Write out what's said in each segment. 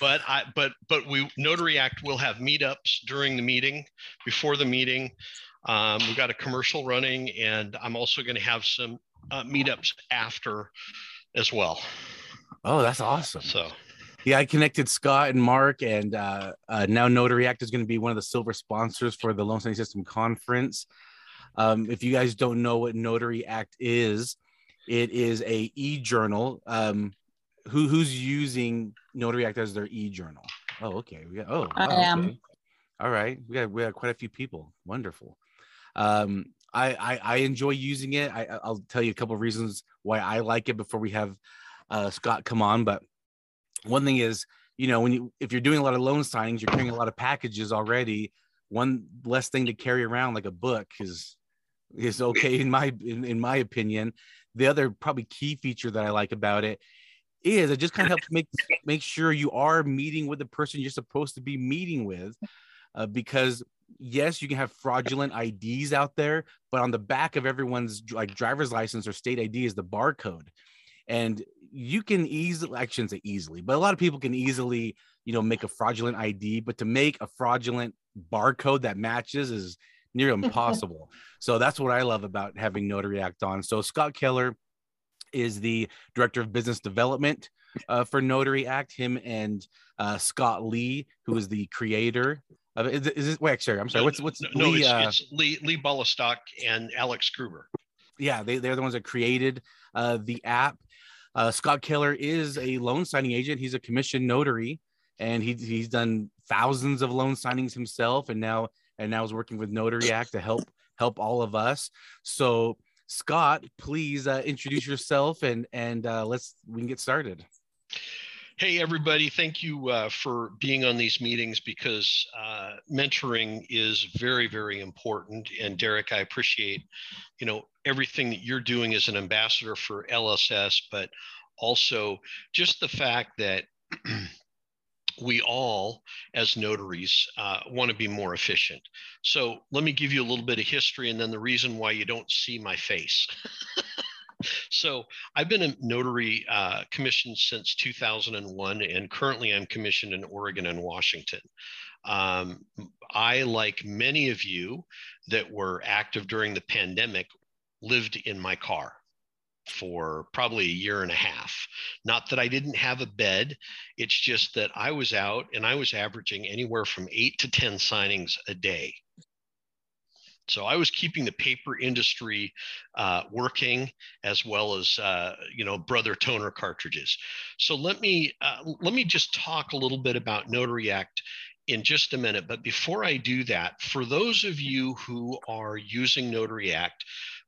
but I but but we Notary Act will have meetups during the meeting, before the meeting. Um, we've got a commercial running, and I'm also going to have some uh, meetups after as well. Oh, that's awesome. So yeah, I connected Scott and Mark, and uh, uh, now Notary Act is going to be one of the silver sponsors for the Loan Signing System Conference. Um, if you guys don't know what Notary Act is, it is a e-journal. Um, who who's using Notary Act as their e-journal? Oh, okay. We got, oh, I wow, am. okay. All right, we got we got quite a few people. Wonderful. Um, I, I I enjoy using it. I I'll tell you a couple of reasons why I like it before we have uh, Scott come on. But one thing is, you know, when you if you're doing a lot of loan signings, you're carrying a lot of packages already. One less thing to carry around, like a book, is is okay in my in, in my opinion. The other probably key feature that I like about it is it just kind of helps make make sure you are meeting with the person you're supposed to be meeting with, uh, because yes, you can have fraudulent IDs out there, but on the back of everyone's like driver's license or state ID is the barcode, and you can easily I shouldn't say easily, but a lot of people can easily you know make a fraudulent ID, but to make a fraudulent barcode that matches is near impossible. so that's what I love about having Notary Act on. So Scott Keller is the director of business development uh, for Notary Act. Him and uh, Scott Lee, who is the creator of is, it- is it? Wait, sorry, I'm sorry. What's what's no, no, Lee? it's, uh, it's Lee Lee Bollistock and Alex Gruber. yeah, they they're the ones that created uh, the app. Uh, Scott Keller is a loan signing agent. He's a commissioned notary, and he he's done thousands of loan signings himself, and now and now is working with Notary Act to help help all of us. So Scott, please uh, introduce yourself and and uh, let's we can get started. Hey, everybody. Thank you uh, for being on these meetings because uh, mentoring is very, very important. And Derek, I appreciate, you know, everything that you're doing as an ambassador for LSS, but also just the fact that we all, as notaries, uh, want to be more efficient. So let me give you a little bit of history and then the reason why you don't see my face. so I've been a notary uh, commissioned since 2001, and currently I'm commissioned in Oregon and Washington. Um, I, like many of you that were active during the pandemic, lived in my car for probably a year and a half. Not that I didn't have a bed, it's just that I was out and I was averaging anywhere from eight to 10 signings a day. So I was keeping the paper industry uh, working as well as uh, you know brother toner cartridges. So let me uh, let me just talk a little bit about Notary Act in just a minute. But before I do that, for those of you who are using Notary Act,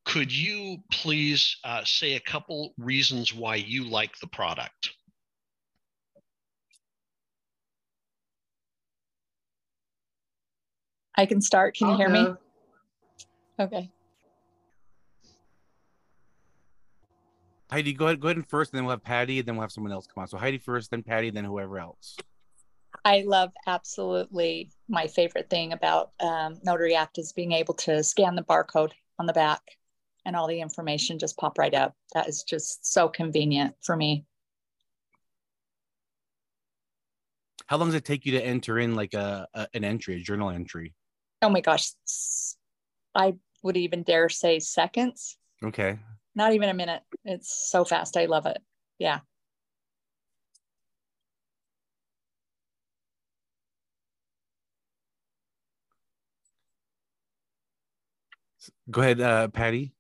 could you please uh, say a couple reasons why you like the product? I can start. Can you I'll hear me? Okay. Heidi, go ahead, go ahead and first, and then we'll have Patty, and then we'll have someone else come on. So Heidi first, then Patty, then whoever else. I love absolutely my favorite thing about um, Notary Act is being able to scan the barcode on the back and all the information just pop right up. That is just so convenient for me. How long does it take you to enter in like a, a an entry, a journal entry? Oh my gosh. I would even dare say seconds, Okay. not even a minute. It's so fast. I love it. Yeah. Go ahead, uh, Patty.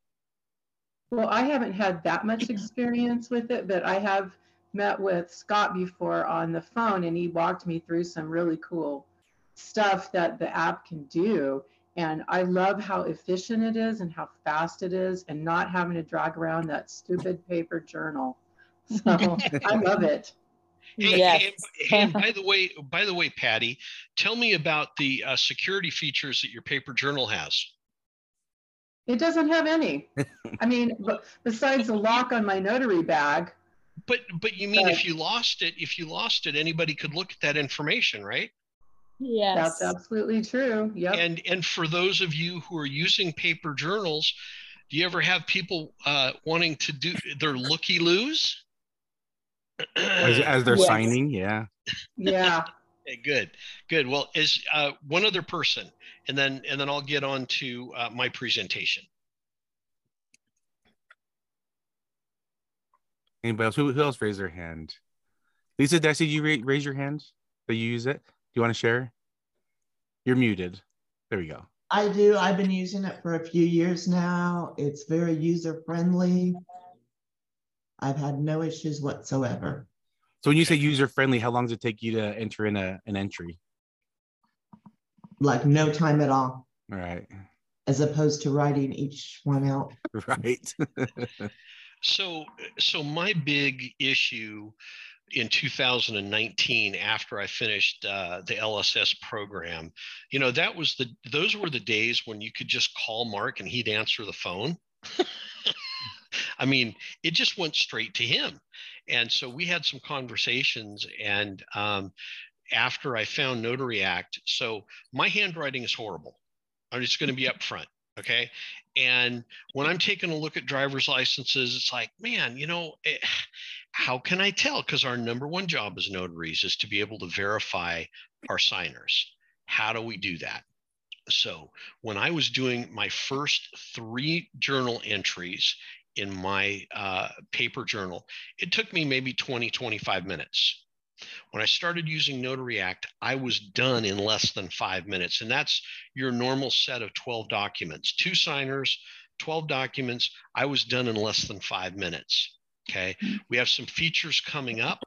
Well, I haven't had that much experience with it, but I have met with Scott before on the phone and he walked me through some really cool stuff that the app can do. And I love how efficient it is and how fast it is and not having to drag around that stupid paper journal. So I love it. Hey, Yes. hey, hey, and by the way, by the way, Patty, tell me about the uh, security features that your paper journal has. It doesn't have any. I mean, b- besides the lock on my notary bag, But but you mean if you lost it, if you lost it, anybody could look at that information, right? Yes. that's absolutely true. Yep. And and for those of you who are using paper journals, do you ever have people uh, wanting to do their looky loos? as, as they're Yes. signing. Yeah. Yeah. Okay, good, good. Well, is uh, one other person, and then and then I'll get on to uh, my presentation. Anybody else? Who, who else raised their hand? Lisa, did I see you ra- raise your hand that you use it? Do you want to share? You're muted. There we go. I do. I've been using it for a few years now. It's very user friendly. I've had no issues whatsoever. So when you say user friendly, how long does it take you to enter in a, an entry? Like no time at all, All right. as opposed to writing each one out. Right. So, so my big issue in 2019, after I finished uh, the LSS program, you know, that was the those were the days when you could just call Mark and he'd answer the phone. I mean, it just went straight to him, and so we had some conversations. And um, after I found Notary Act, so my handwriting is horrible. I'm just going to be upfront. Okay. And when I'm taking a look at driver's licenses, it's like, man, you know, eh, how can I tell? Because our number one job as notaries is to be able to verify our signers. How do we do that? So when I was doing my first three journal entries in my uh, paper journal, it took me maybe 20, 25 minutes. When I started using Notary Act, I was done in less than five minutes. And that's your normal set of 12 documents, two signers, 12 documents. I was done in less than five minutes. Okay. We have some features coming up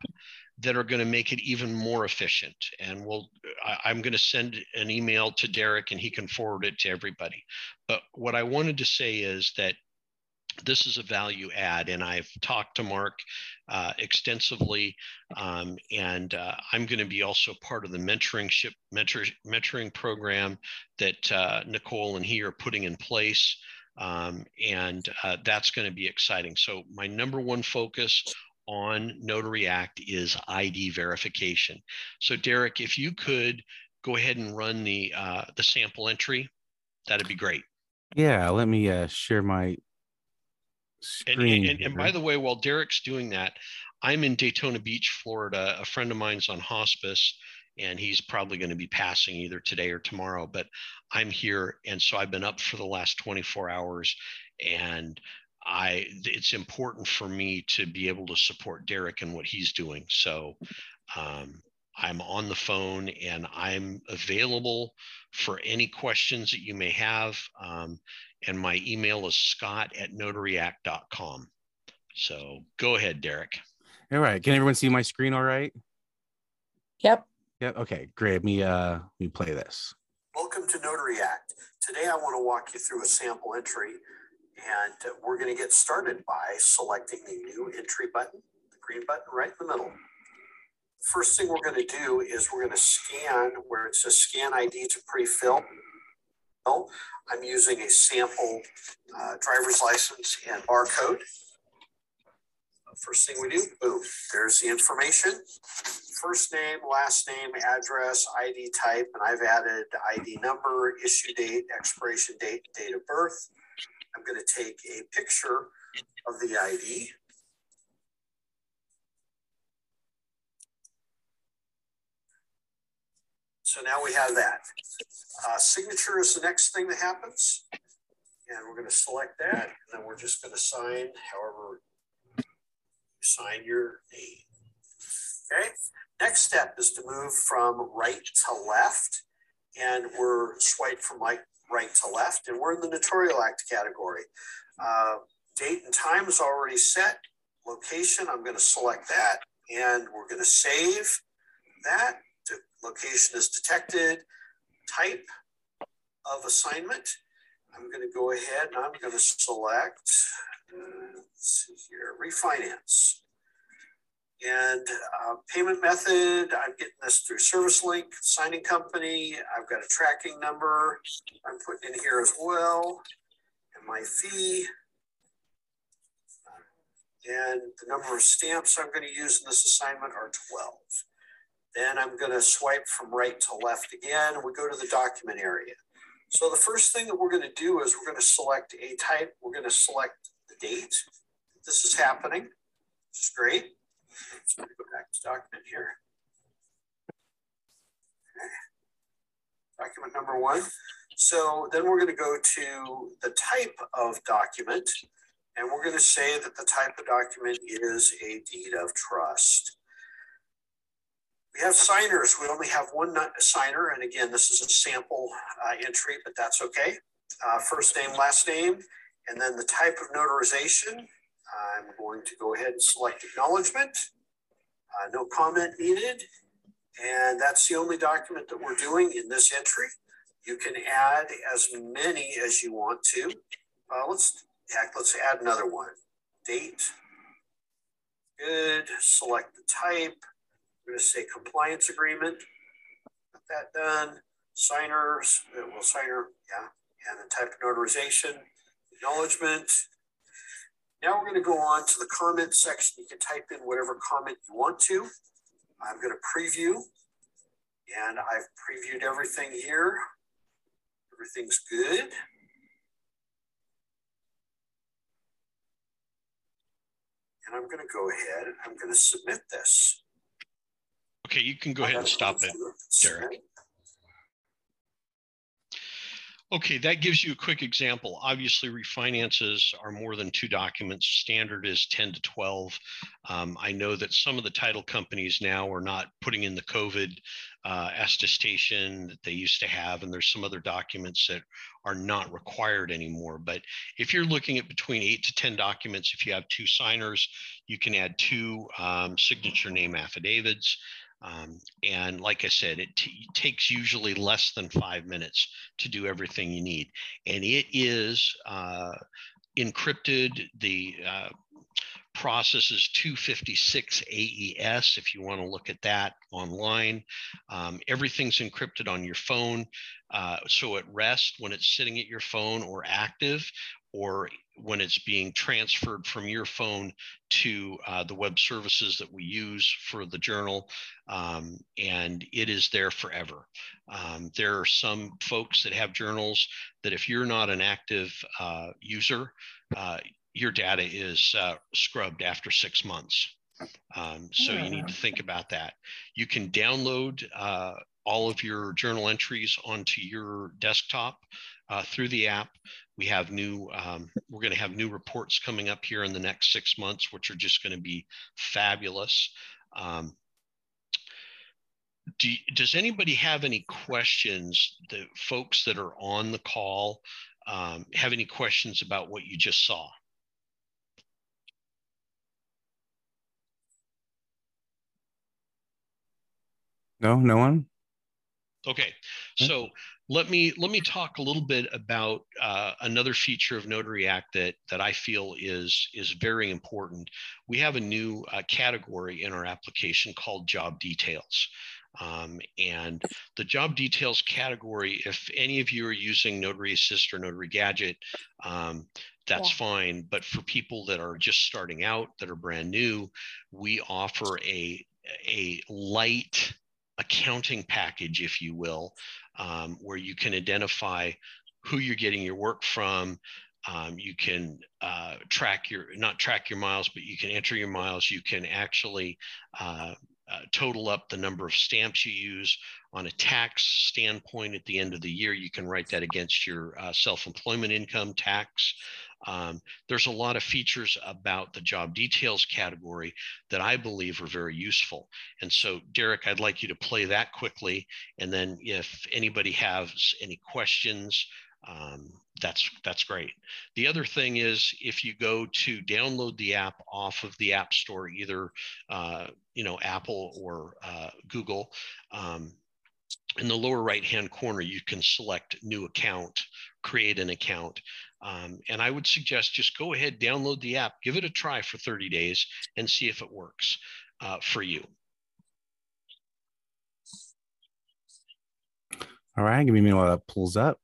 that are going to make it even more efficient. And we'll, I, I'm going to send an email to Derek and he can forward it to everybody. But what I wanted to say is that this is a value add, and I've talked to Mark uh, extensively, um, and uh, I'm going to be also part of the mentoring mentor, mentoring program that uh, Nicole and he are putting in place, um, and uh, that's going to be exciting. So my number one focus on Notary Act is ID verification. So Derek, if you could go ahead and run the uh, the sample entry, that'd be great. Yeah. Let me uh, share my And, and, and by the way, while Derek's doing that, I'm in Daytona Beach, Florida. A friend of mine's on hospice, and he's probably going to be passing either today or tomorrow. But I'm here, and so I've been up for the last 24 hours, and I it's important for me to be able to support Derek and what he's doing. So um, I'm on the phone and I'm available for any questions that you may have. Um, and my email is scott at notaryact.com. So go ahead, Derek. all right. Can everyone see my screen all right? Yep. Yep. Okay. Great. Let me uh let me play this. Welcome to Notary Act. Today I want to walk you through a sample entry and we're going to get started by selecting the new entry button, the green button right in the middle. First thing we're going to do is we're going to scan where it says scan ID to pre-fill. I'm using a sample uh, driver's license and barcode. First thing we do, boom, there's the information first name, last name, address, ID type, and I've added ID number, issue date, expiration date, date of birth. I'm going to take a picture of the ID. So now we have that. Uh, signature is the next thing that happens. And we're going to select that, and then we're just going to sign however you sign your name. Okay. Next step is to move from right to left, and we're swiped from like right to left, and we're in the Notarial Act category. Uh, date and time is already set. Location, I'm going to select that, and we're going to save that. Location is detected. Type of assignment. I'm going to go ahead and I'm going to select. Uh, let's see here, refinance. And uh, payment method, I'm getting this through Service Link, signing company. I've got a tracking number I'm putting in here as well. And my fee. And the number of stamps I'm going to use in this assignment are 12. Then I'm going to swipe from right to left again. And we go to the document area. So the first thing that we're going to do is we're going to select a type. We're going to select the date. This is happening, which is great. So go back to document here. Okay. Document number one. So then we're going to go to the type of document, and we're going to say that the type of document is a deed of trust. We have signers. We only have one signer. And again, this is a sample uh, entry, but that's okay. Uh, first name, last name, and then the type of notarization. I'm going to go ahead and select acknowledgement. Uh, no comment needed. And that's the only document that we're doing in this entry. You can add as many as you want to. Uh, let's, heck, let's add another one. Date. Good. Select the type. We're going to say compliance agreement. Get that done. Signers. Uh, well, signer. Yeah. And the type of notarization. Acknowledgement. Now we're going to go on to the comment section. You can type in whatever comment you want to. I'm going to preview and I've previewed everything here. Everything's good. And I'm going to go ahead and I'm going to submit this. Okay, you can go ahead and stop it, Derek. Okay, that gives you a quick example. Obviously, refinances are more than two documents. Standard is 10 to 12. Um, I know that some of the title companies now are not putting in the COVID uh, attestation that they used to have, and there's some other documents that are not required anymore. But if you're looking at between eight to 10 documents, if you have two signers, you can add two um, signature name affidavits. Um, and like I said, it takes usually less than five minutes to do everything you need. And it is uh, encrypted. The uh, process is 256 AES if you want to look at that online. Um, everything's encrypted on your phone. Uh, so at rest, when it's sitting at your phone or active, or when it's being transferred from your phone to uh, the web services that we use for the journal, um, and it is there forever. Um, there are some folks that have journals that if you're not an active uh, user, uh, your data is uh, scrubbed after six months. Um, so yeah. you need to think about that. You can download uh, all of your journal entries onto your desktop uh, through the app. We have new, um, we're going to have new reports coming up here in the next six months, which are just going to be fabulous. Um, do, does anybody have any questions? The folks that are on the call um, have any questions about what you just saw? No, no one. Okay, so let me let me talk a little bit about uh, another feature of Notary Act that that I feel is is very important. We have a new uh, category in our application called job details. Um, and the job details category, if any of you are using Notary Assist or Notary Gadget, um, that's yeah. fine. But for people that are just starting out, that are brand new, we offer a a light accounting package, if you will, um, where you can identify who you're getting your work from. Um, you can uh, track your, not track your miles, but you can enter your miles. You can actually uh, uh, total up the number of stamps you use on a tax standpoint at the end of the year. You can write that against your uh, self employment income tax. Um, there's a lot of features about the job details category that I believe are very useful. And so, Derek, I'd like you to play that quickly. And then if anybody has any questions, um, that's that's great. The other thing is if you go to download the app off of the App Store, either uh, you know Apple or uh, Google, um, in the lower right hand corner you can select new account, create an account, um, and I would suggest just go ahead, download the app, give it a try for 30 days and see if it works uh, for you. All right, give me a minute while that pulls up.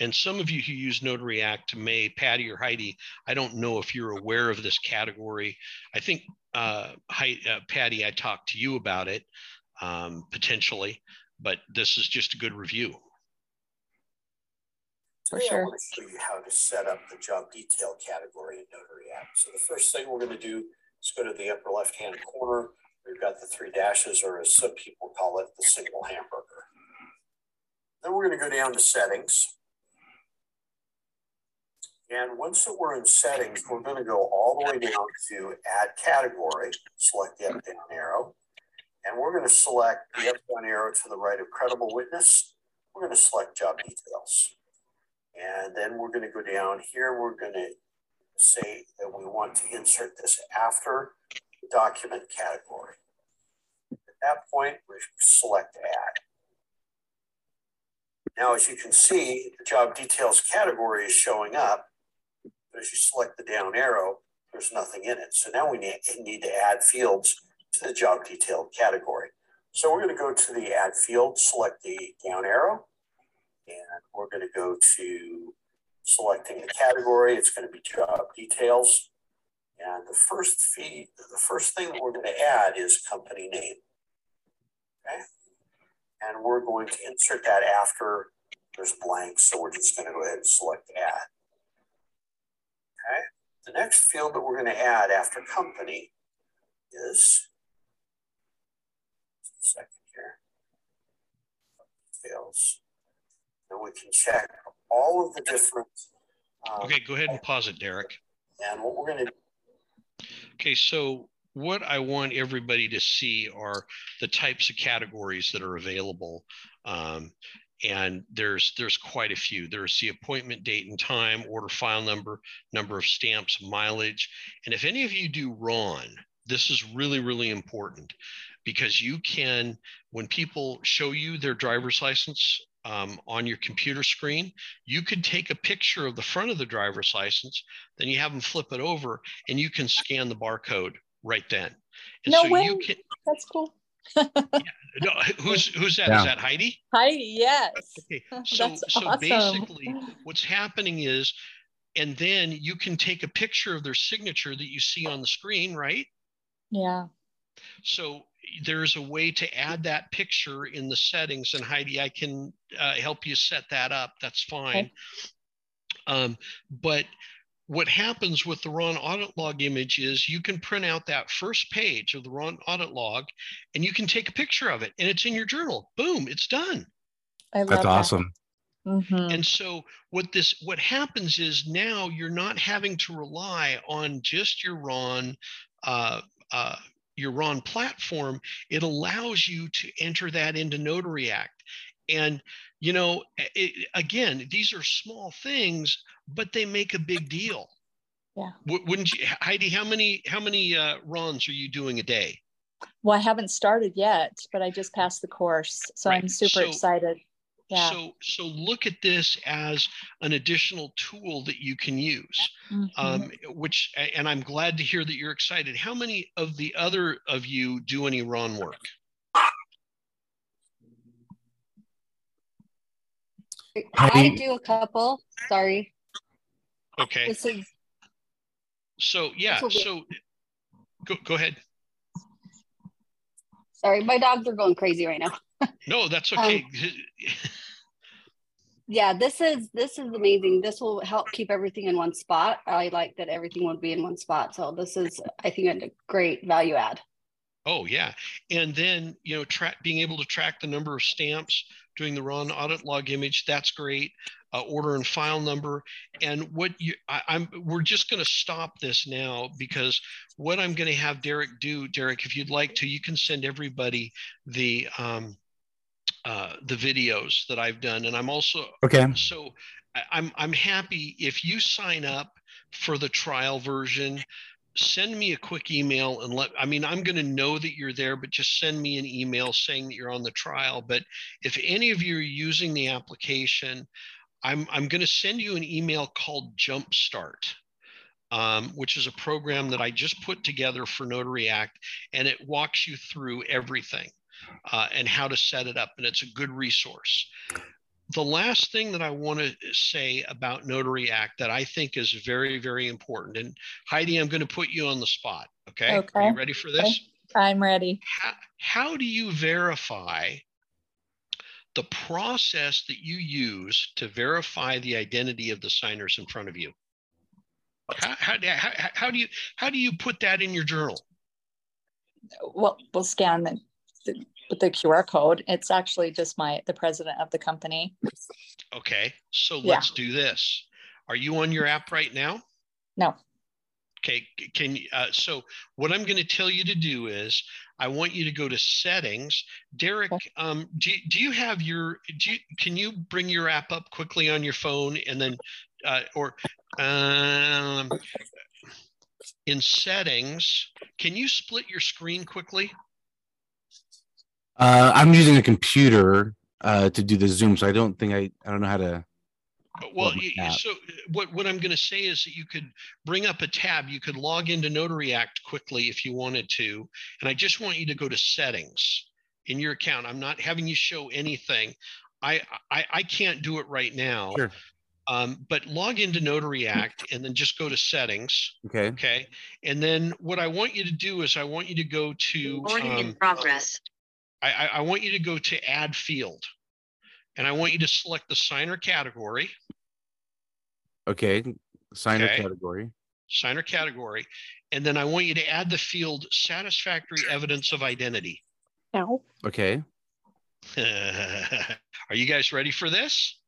And some of you who use Notary Act may, Patty or Heidi, I don't know if you're aware of this category. I think, uh, Heidi, uh, Patty, I talked to you about it um, potentially, but this is just a good review. For Today sure. I want to show you how to set up the job detail category in Notary Act. So the first thing we're going to do Let's go to the upper left-hand corner. We've got the three dashes, or as some people call it, the single hamburger. Then we're going to go down to settings. And once that we're in settings, we're going to go all the way down to add category, select the up down arrow. And we're going to select the up down arrow to the right of credible witness. We're going to select job details. And then we're going to go down here. We're going to say that we want to insert this after the document category. At that point, we select add. Now, as you can see, the job details category is showing up, but as you select the down arrow, there's nothing in it. So now we need, need to add fields to the job detail category. So we're going to go to the add field, select the down arrow, and we're going to go to selecting the category. It's going to be job details. And the first feed, the first thing we're going to add is company name. Okay. And we're going to insert that after there's blank. So we're just going to go ahead and select add. Okay. The next field that we're going to add after company is second here. Details. And we can check all of the different. Um, okay, go ahead and pause it, Derek. And what we're going to. Okay, so what I want everybody to see are the types of categories that are available. Um, and there's there's quite a few. There's the appointment date and time, order file number, number of stamps, mileage. And if any of you do RON, this is really, really important because you can, when people show you their driver's license um, on your computer screen, you could take a picture of the front of the driver's license, then you have them flip it over and you can scan the barcode right then. And no so way. you can that's cool. yeah, no, who's who's that? Yeah. Is that Heidi? Heidi, yes. Okay. So so awesome. basically what's happening is and then you can take a picture of their signature that you see on the screen, right? Yeah. So there's a way to add that picture in the settings and Heidi, I can uh, help you set that up. That's fine. Okay. Um, but what happens with the RON audit log image is you can print out that first page of the RON audit log and you can take a picture of it and it's in your journal. Boom, it's done. I love That's that. awesome. Mm-hmm. And so what this what happens is now you're not having to rely on just your RON uh, uh, your RON platform, it allows you to enter that into Notary Act. And, you know, it, again, these are small things, but they make a big deal. Yeah. Wouldn't you, Heidi? How many how many uh, RONs are you doing a day? Well, I haven't started yet, but I just passed the course, so right. I'm super so, excited. Yeah. So so look at this as an additional tool that you can use. Mm-hmm. Um, which and I'm glad to hear that you're excited. How many of the other of you do any RON work? I do a couple. Sorry. Okay. This is so yeah, so go, go ahead. Sorry, my dogs are going crazy right now. no, that's okay. Um, yeah, this is this is amazing. This will help keep everything in one spot. I like that everything would be in one spot. So this is, I think, a great value add. Oh yeah, and then you know, track being able to track the number of stamps doing the RON audit log image. That's great. Uh, order and file number. And what you, I, am we're just going to stop this now because what I'm going to have Derek do, Derek, if you'd like to, you can send everybody the um, uh, the videos that I've done, and I'm also okay. So I'm I'm happy if you sign up for the trial version. Send me a quick email and let. I mean, I'm going to know that you're there, but just send me an email saying that you're on the trial. But if any of you are using the application, I'm I'm going to send you an email called Jumpstart. Um, which is a program that I just put together for Notary Act, and it walks you through everything uh, and how to set it up. And it's a good resource. The last thing that I want to say about Notary Act that I think is very, very important, and Heidi, I'm going to put you on the spot. Okay. okay. Are you ready for this? I'm ready. How, how do you verify the process that you use to verify the identity of the signers in front of you? How, how, how, how do you how do you put that in your journal? Well, we'll scan the, the with the QR code. It's actually just my the president of the company. Okay, so Yeah. let's do this. Are you on your app right now? No. Okay, can you, uh, so what I'm going to tell you to do is I want you to go to settings. Derek, um, do, you- do you have your, do you, can you bring your app up quickly on your phone and then, uh, or, um, in settings, can you split your screen quickly? Uh, I'm using a computer uh, to do the Zoom, so I don't think I I don't know how to. Well, Well, y- y- app. so what, what I'm going to say is that you could bring up a tab. You could log into Notary Act quickly if you wanted to. And I just want you to go to settings in your account. I'm not having you show anything. I, I, I can't do it right now. Sure. Um, but log into Notary Act and then just go to settings. Okay. Okay. And then what I want you to do is I want you to go to, Recording in um, progress. I, I, I want you to go to add field. And I want you to select the signer category. Okay. Signer Okay. category. signer category, and then I want you to add the field satisfactory evidence of identity. No. Okay. Are you guys ready for this?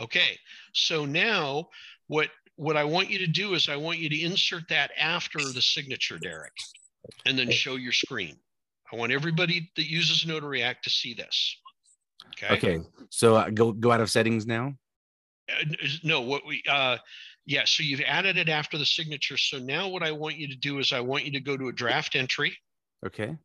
Okay, so now what what I want you to do is I want you to insert that after the signature, Derek, and then show your screen. I want everybody that uses Notary Act to see this. Okay. Okay. So uh, go go out of settings now. Uh, no, what we, uh, yeah, so you've added it after the signature. So now what I want you to do is I want you to go to a draft entry. Okay.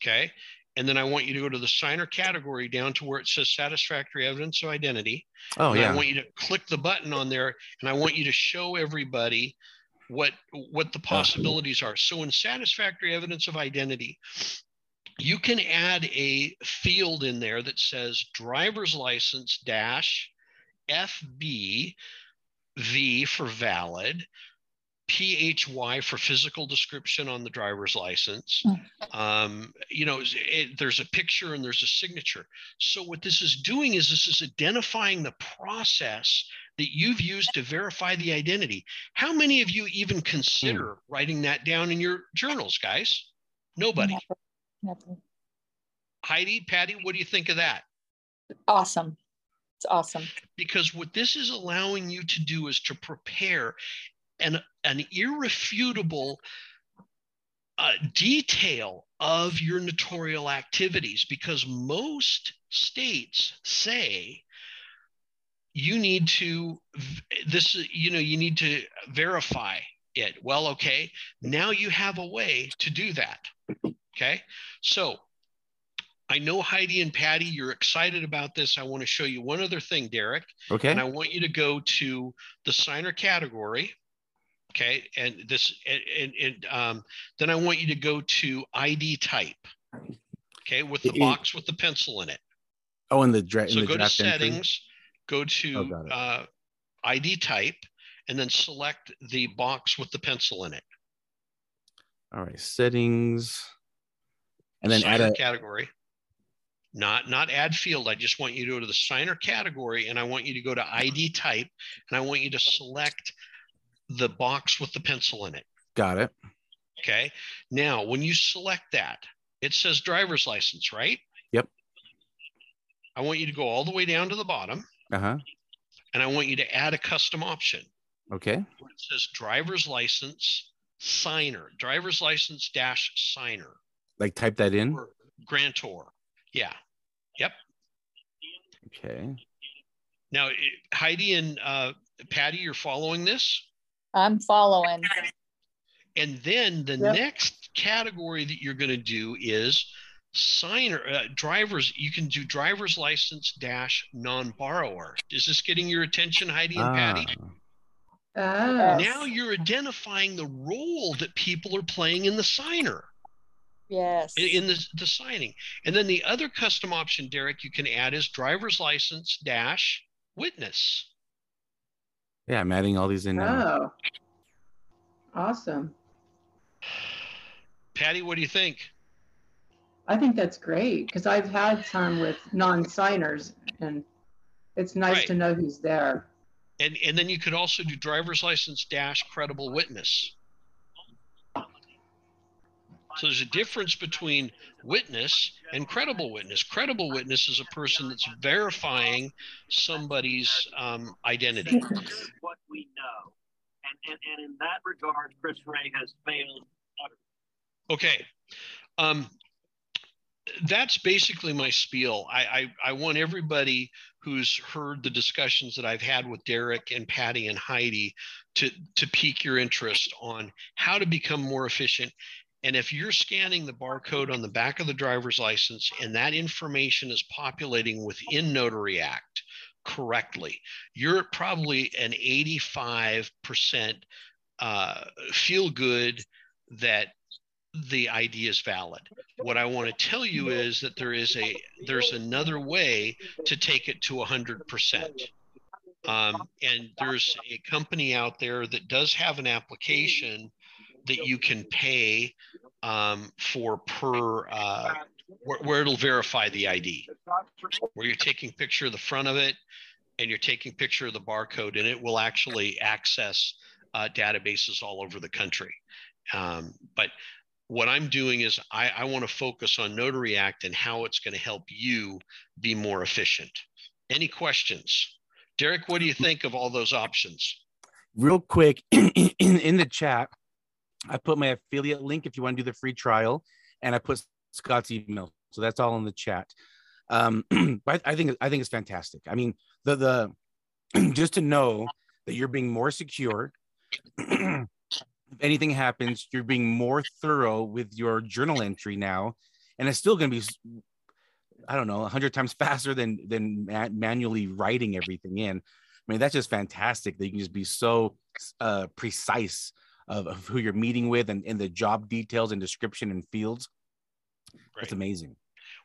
Okay. And then I want you to go to the signer category down to where it says satisfactory evidence of identity. Oh and yeah. I want you to click the button on there and I want you to show everybody what what the possibilities are. So in satisfactory evidence of identity, you can add a field in there that says driver's license dash FB V for valid, PHY for physical description on the driver's license. Um, you know, it, there's a picture and there's a signature. So what this is doing is this is identifying the process that you've used to verify the identity. How many of you even consider writing that down in your journals, guys? Nobody. Never, never. Heidi, Patty, what do you think of that? Awesome. It's awesome. because what this is allowing you to do is to prepare an, an irrefutable uh, detail of your notarial activities because most states say you need to this you know you need to verify it well okay now you have a way to do that okay so I know Heidi and Patty, you're excited about this. I want to show you one other thing, Derek, Okay. and I want you to go to the signer category. Okay, and this, and, and, um, then I want you to go to ID type. Okay, with the box with the pencil in it. oh, and the, dra- in So the go to draft entry? settings, go Oh, to it. uh, ID type, and then select the box with the pencil in it. All right. Settings. And then add signer a. category. Not not add field. I just want you to go to the signer category and I want you to go to ID type and I want you to select the box with the pencil in it. Got it. Okay. Now, when you select that, it says driver's license, right? Yep. I want you to go all the way down to the bottom Uh huh. and I want you to add a custom option Okay. where it says driver's license signer, driver's license dash signer Like type that in. grantor. Yeah. Yep. Okay. Now, Heidi and uh, Patty, you're following this. I'm following. And then the Yep. next category that you're going to do is signer uh, drivers. You can do driver's license dash non-borrower. Is this getting your attention, Heidi and Patty? Ah, Ah, Now you're identifying the role that people are playing in the signer, Yes. in, in the, the signing. And then the other custom option, Derek, you can add is driver's license dash witness. yeah, I'm adding all these in now. oh. Awesome. Patty, what do you think? I think that's great because I've had some with non-signers and it's nice Right. to know who's there. and and then you could also do driver's license dash credible witness so there's a difference between witness and credible witness. Credible witness is a person that's verifying somebody's um, identity. What we know, and, and in that regard, Chris Wray has failed. Okay, um, that's basically my spiel. I, I I want everybody who's heard the discussions that I've had with Derek and Patty and Heidi to to pique your interest on how to become more efficient and if you're scanning the barcode on the back of the driver's license and that information is populating within Notary Act correctly, you're probably an 85% uh, feel good that the ID is valid. What I want to tell you is that there is a there's another way to take it to 100%. Um, and there's a company out there that does have an application that you can pay um, for per uh, where, where, it'll verify the ID, where you're taking picture of the front of it and you're taking picture of the barcode, and it will actually access uh, databases all over the country. Um, but what I'm doing is I, I want to focus on Notary Act and how it's going to help you be more efficient. Any questions? Derek, what do you think of all those options? Real quick, in, in the chat, I put my affiliate link if you want to do the free trial, and I put Scott's email. So that's all in the chat. Um, but I think I think it's fantastic. I mean, the the just to know that you're being more secure. if anything happens, you're being more thorough with your journal entry now, and it's still going to be, I don't know, hundred times faster than than manually writing everything in. I mean, that's just fantastic. That you can just be so uh, precise of, of who you're meeting with and, and the job details and description and fields. Right. It's amazing.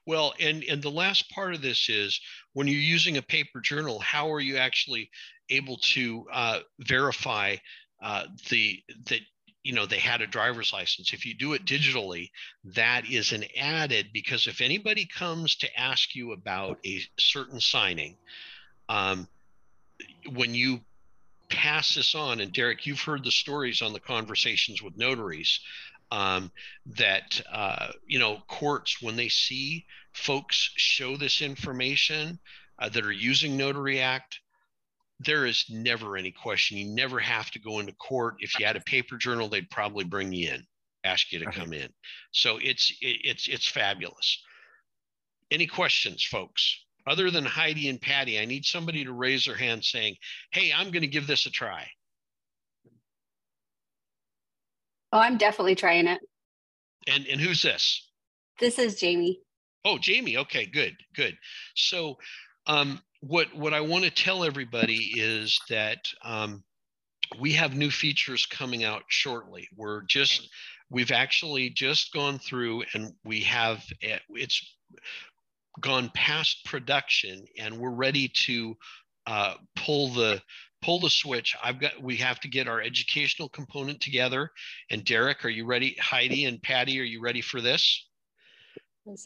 Well, and and the last part of this is when you're using a paper journal, how are you actually able to uh, verify uh, the that you know they had a driver's license? If you do it digitally, that is an added because if anybody comes to ask you about a certain signing, um, when you pass this on, and Derek, you've heard the stories on the conversations with notaries um, that uh, you know courts when they see folks show this information uh, that are using Notary Act, there is never any question. You never have to go into court. If you had a paper journal, they'd probably bring you in, ask you to come in. So it's it, it's it's fabulous. Any questions, folks? Other than Heidi and Patty, I need somebody to raise their hand saying, Hey, I'm going to give this a try. Oh, I'm definitely trying it. And and who's this? This is Jamie. Oh, Jamie. Okay, good, good. So, um, what what I want to tell everybody is that um, we have new features coming out shortly. We're just we've actually just gone through and we have eh, it's gone past production and we're ready to uh, pull the pull the switch. I've got we have to get our educational component together. And derek are you ready? Heidi and patty are you ready for this?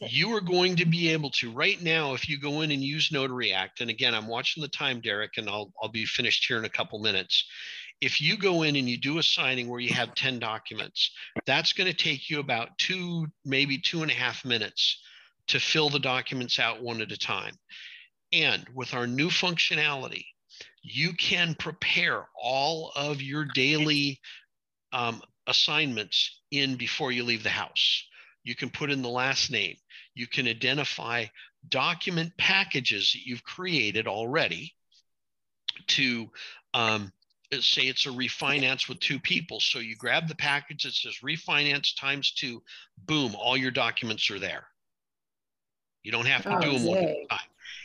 You are going to be able to right now if you go in and use notary act and again i'm watching the time derek and i'll, I'll be finished here in a couple minutes. If you go in and you do a signing where you have 10 documents that's going to take you about two maybe two and a half minutes to fill the documents out one at a time. And with our new functionality, you can prepare all of your daily um, assignments in before you leave the house. You can put in the last name. You can identify document packages that you've created already to um, say it's a refinance with two people. So you grab the package that says refinance times two, boom, all your documents are there. You don't have to oh, do them one time.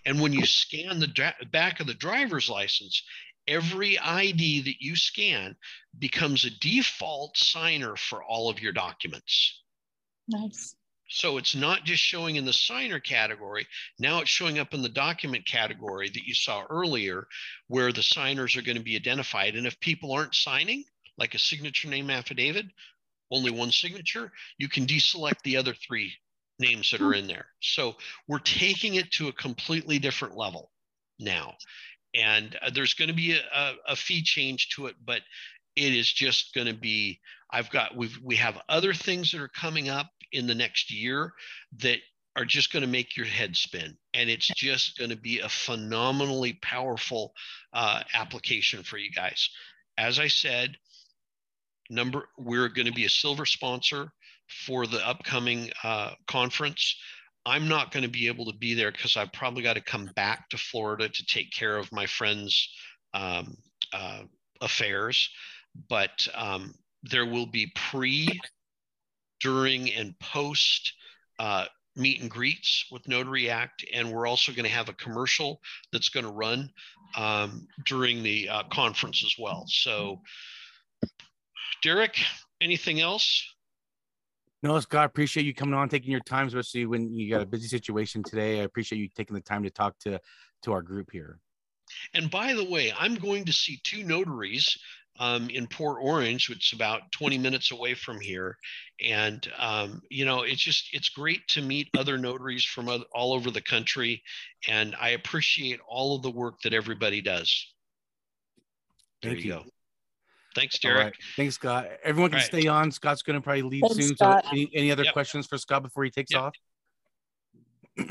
And when you scan the dra- back of the driver's license, every ID that you scan becomes a default signer for all of your documents. Nice. So it's not just showing in the signer category. Now it's showing up in the document category that you saw earlier, where the signers are going to be identified. And if people aren't signing, like a signature name affidavit, only one signature, you can deselect the other three names that are in there. So we're taking it to a completely different level now. and uh, there's going to be a, a, a fee change to it, but it is just going to be. I've got we've we have other things that are coming up in the next year that are just going to make your head spin and it's just going to be a phenomenally powerful uh, application for you guys as i said number we're going to be a silver sponsor for the upcoming uh, conference i'm not going to be able to be there because i've probably got to come back to florida to take care of my friends um, uh, affairs but um, there will be pre during and post uh, meet and greets with Notary Act, and we're also going to have a commercial that's going to run um, during the uh, conference as well. So, Derek, anything else? No, Scott, appreciate you coming on, taking your time, especially when you got a busy situation today. I appreciate you taking the time to talk to to our group here. And by the way, I'm going to see two notaries um, in Port Orange, which is about 20 minutes away from here. And, um, you know, it's just, it's great to meet other notaries from all over the country. And I appreciate all of the work that everybody does. There Thank you, you go. Thanks, Derek. Right. Thanks, Scott. Everyone can right. stay on. Scott's going to probably leave Thanks, soon. Scott. So, any, any other yep. questions for Scott before he takes yep. off?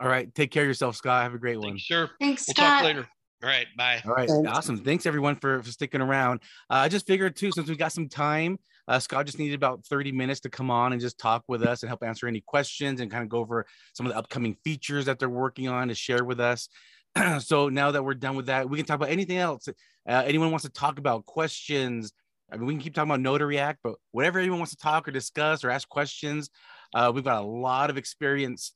All right. Take care of yourself, Scott. Have a great one. Sure. Thanks, we'll Scott. talk later. All right. Bye. All right. Thanks. Awesome. Thanks everyone for, for sticking around. Uh, I just figured too, since we got some time, uh, Scott just needed about 30 minutes to come on and just talk with us and help answer any questions and kind of go over some of the upcoming features that they're working on to share with us. so now that we're done with that, we can talk about anything else. Uh, anyone wants to talk about questions? I mean, we can keep talking about Notary Act, but whatever anyone wants to talk or discuss or ask questions, uh, we've got a lot of experience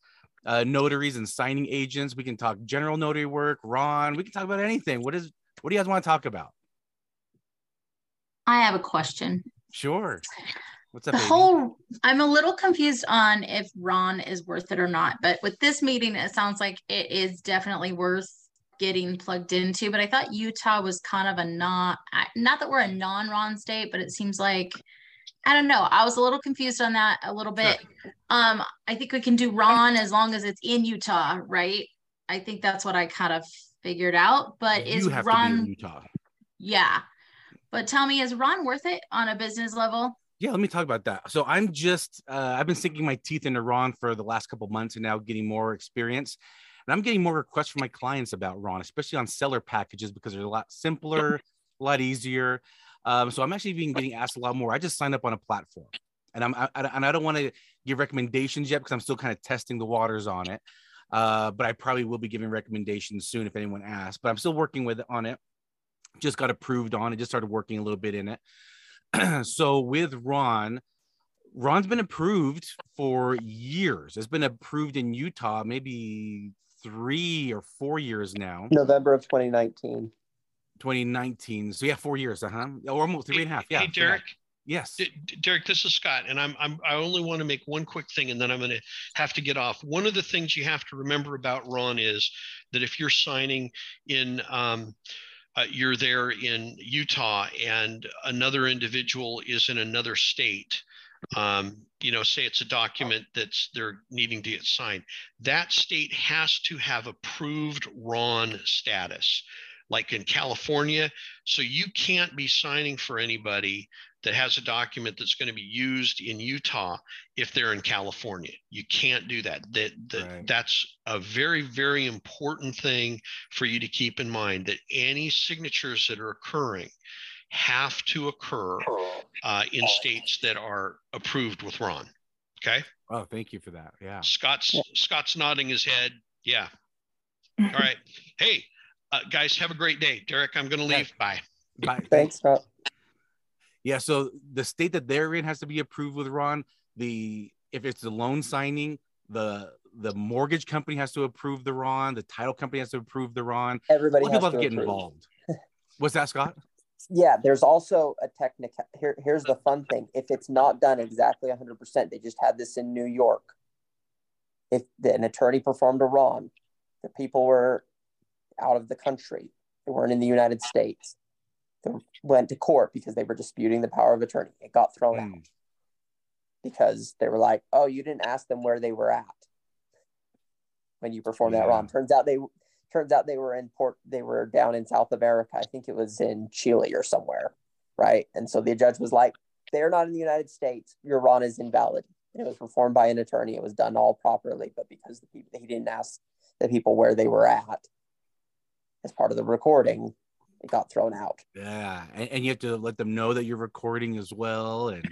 uh, notaries and signing agents. We can talk general notary work. RON, we can talk about anything. What is what do you guys want to talk about? I have a question. Sure. What's up? The baby? whole I'm a little confused on if RON is worth it or not, but with this meeting, it sounds like it is definitely worth getting plugged into. But I thought Utah was kind of a not not that we're a non-RON state, but it seems like I don't know. I was a little confused on that a little bit. Sure. Um, I think we can do RON as long as it's in Utah, right? I think that's what I kind of figured out. But you is RON Utah? Yeah. But tell me, is RON worth it on a business level? Yeah, let me talk about that. So I'm just uh, I've been sinking my teeth into RON for the last couple months and now getting more experience. And I'm getting more requests from my clients about RON, especially on seller packages because they're a lot simpler, a lot easier. Um, so I'm actually being getting asked a lot more. I just signed up on a platform, and I'm I, and I don't want to give recommendations yet because I'm still kind of testing the waters on it. Uh, but I probably will be giving recommendations soon if anyone asks. But I'm still working with on it. Just got approved on it. Just started working a little bit in it. so with RON, RON's been approved for years. It's been approved in Utah, maybe three or four years now. November of 2019. 2019. So yeah, four years, uh huh, or almost three and a half. Yeah. Hey, Derek. Yes. D- Derek, this is Scott, and I'm, I'm I only want to make one quick thing, and then I'm going to have to get off. One of the things you have to remember about RON is that if you're signing in, um, uh, you're there in Utah, and another individual is in another state. Um, you know, say it's a document that's they're needing to get signed. That state has to have approved RON status like in California. So you can't be signing for anybody that has a document that's going to be used in Utah if they're in California. You can't do that. That, that right. that's a very very important thing for you to keep in mind that any signatures that are occurring have to occur uh, in states that are approved with RON. Okay. Oh, thank you for that. Yeah. Scott's Scott's nodding his head. Yeah. All right. Hey, uh, guys, have a great day. Derek, I'm going to leave. Bye. Bye. Thanks, Scott. Yeah. So the state that they're in has to be approved with RON. The if it's a loan signing, the the mortgage company has to approve the RON. The title company has to approve the RON. Everybody has people to get involved. What's that, Scott? Yeah, there's also a technical. Here, here's the fun thing: if it's not done exactly 100, percent they just had this in New York. If an attorney performed a RON, the people were out of the country. They weren't in the United States. Went to court because they were disputing the power of attorney. It got thrown mm. out because they were like, "Oh, you didn't ask them where they were at when you performed yeah. that RON." Turns out they turns out they were in port they were down in south america i think it was in chile or somewhere right and so the judge was like they're not in the united states your RON is invalid and it was performed by an attorney it was done all properly but because the people he didn't ask the people where they were at as part of the recording it got thrown out Yeah, and, and you have to let them know that you're recording as well, and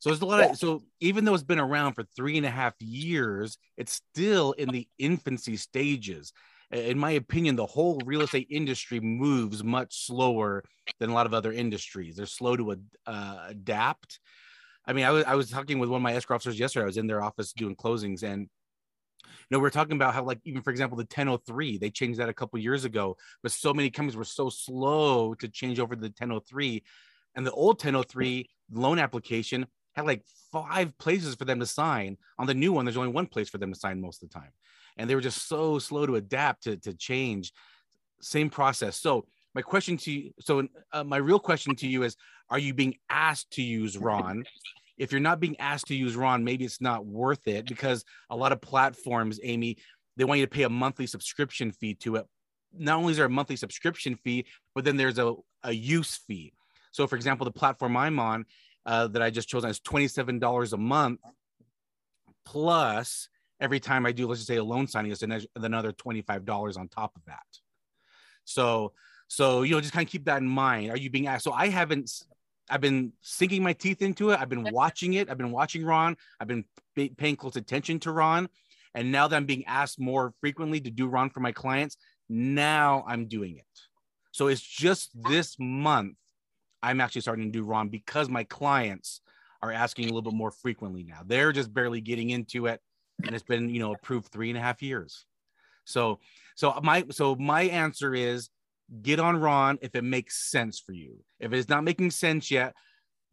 so there's a lot Yeah. of so even though it's been around for three and a half years, it's still in the infancy stages. In my opinion, the whole real estate industry moves much slower than a lot of other industries. They're slow to ad, uh, adapt. I mean, I was I was talking with one of my escrow officers yesterday. I was in their office doing closings, and know, we're talking about how, like, even for example, the 1003, they changed that a couple years ago, but so many companies were so slow to change over to the 1003. And the old 1003 loan application had like five places for them to sign. On the new one, there's only one place for them to sign most of the time. And they were just so slow to adapt to, to change. Same process. So, my question to you, so uh, my real question to you is Are you being asked to use RON? If you're not being asked to use RON, maybe it's not worth it because a lot of platforms, Amy, they want you to pay a monthly subscription fee to it. Not only is there a monthly subscription fee, but then there's a, a use fee. So, for example, the platform I'm on uh, that I just chose is $27 a month plus every time I do, let's just say a loan signing, it's an- another $25 on top of that. So, so you know, just kind of keep that in mind. Are you being asked? So I haven't. I've been sinking my teeth into it. I've been watching it. I've been watching RON. I've been pay- paying close attention to RON, and now that I'm being asked more frequently to do RON for my clients, now I'm doing it. So it's just this month I'm actually starting to do RON because my clients are asking a little bit more frequently now. They're just barely getting into it, and it's been you know approved three and a half years. So so my so my answer is get on RON if it makes sense for you. If it's not making sense yet,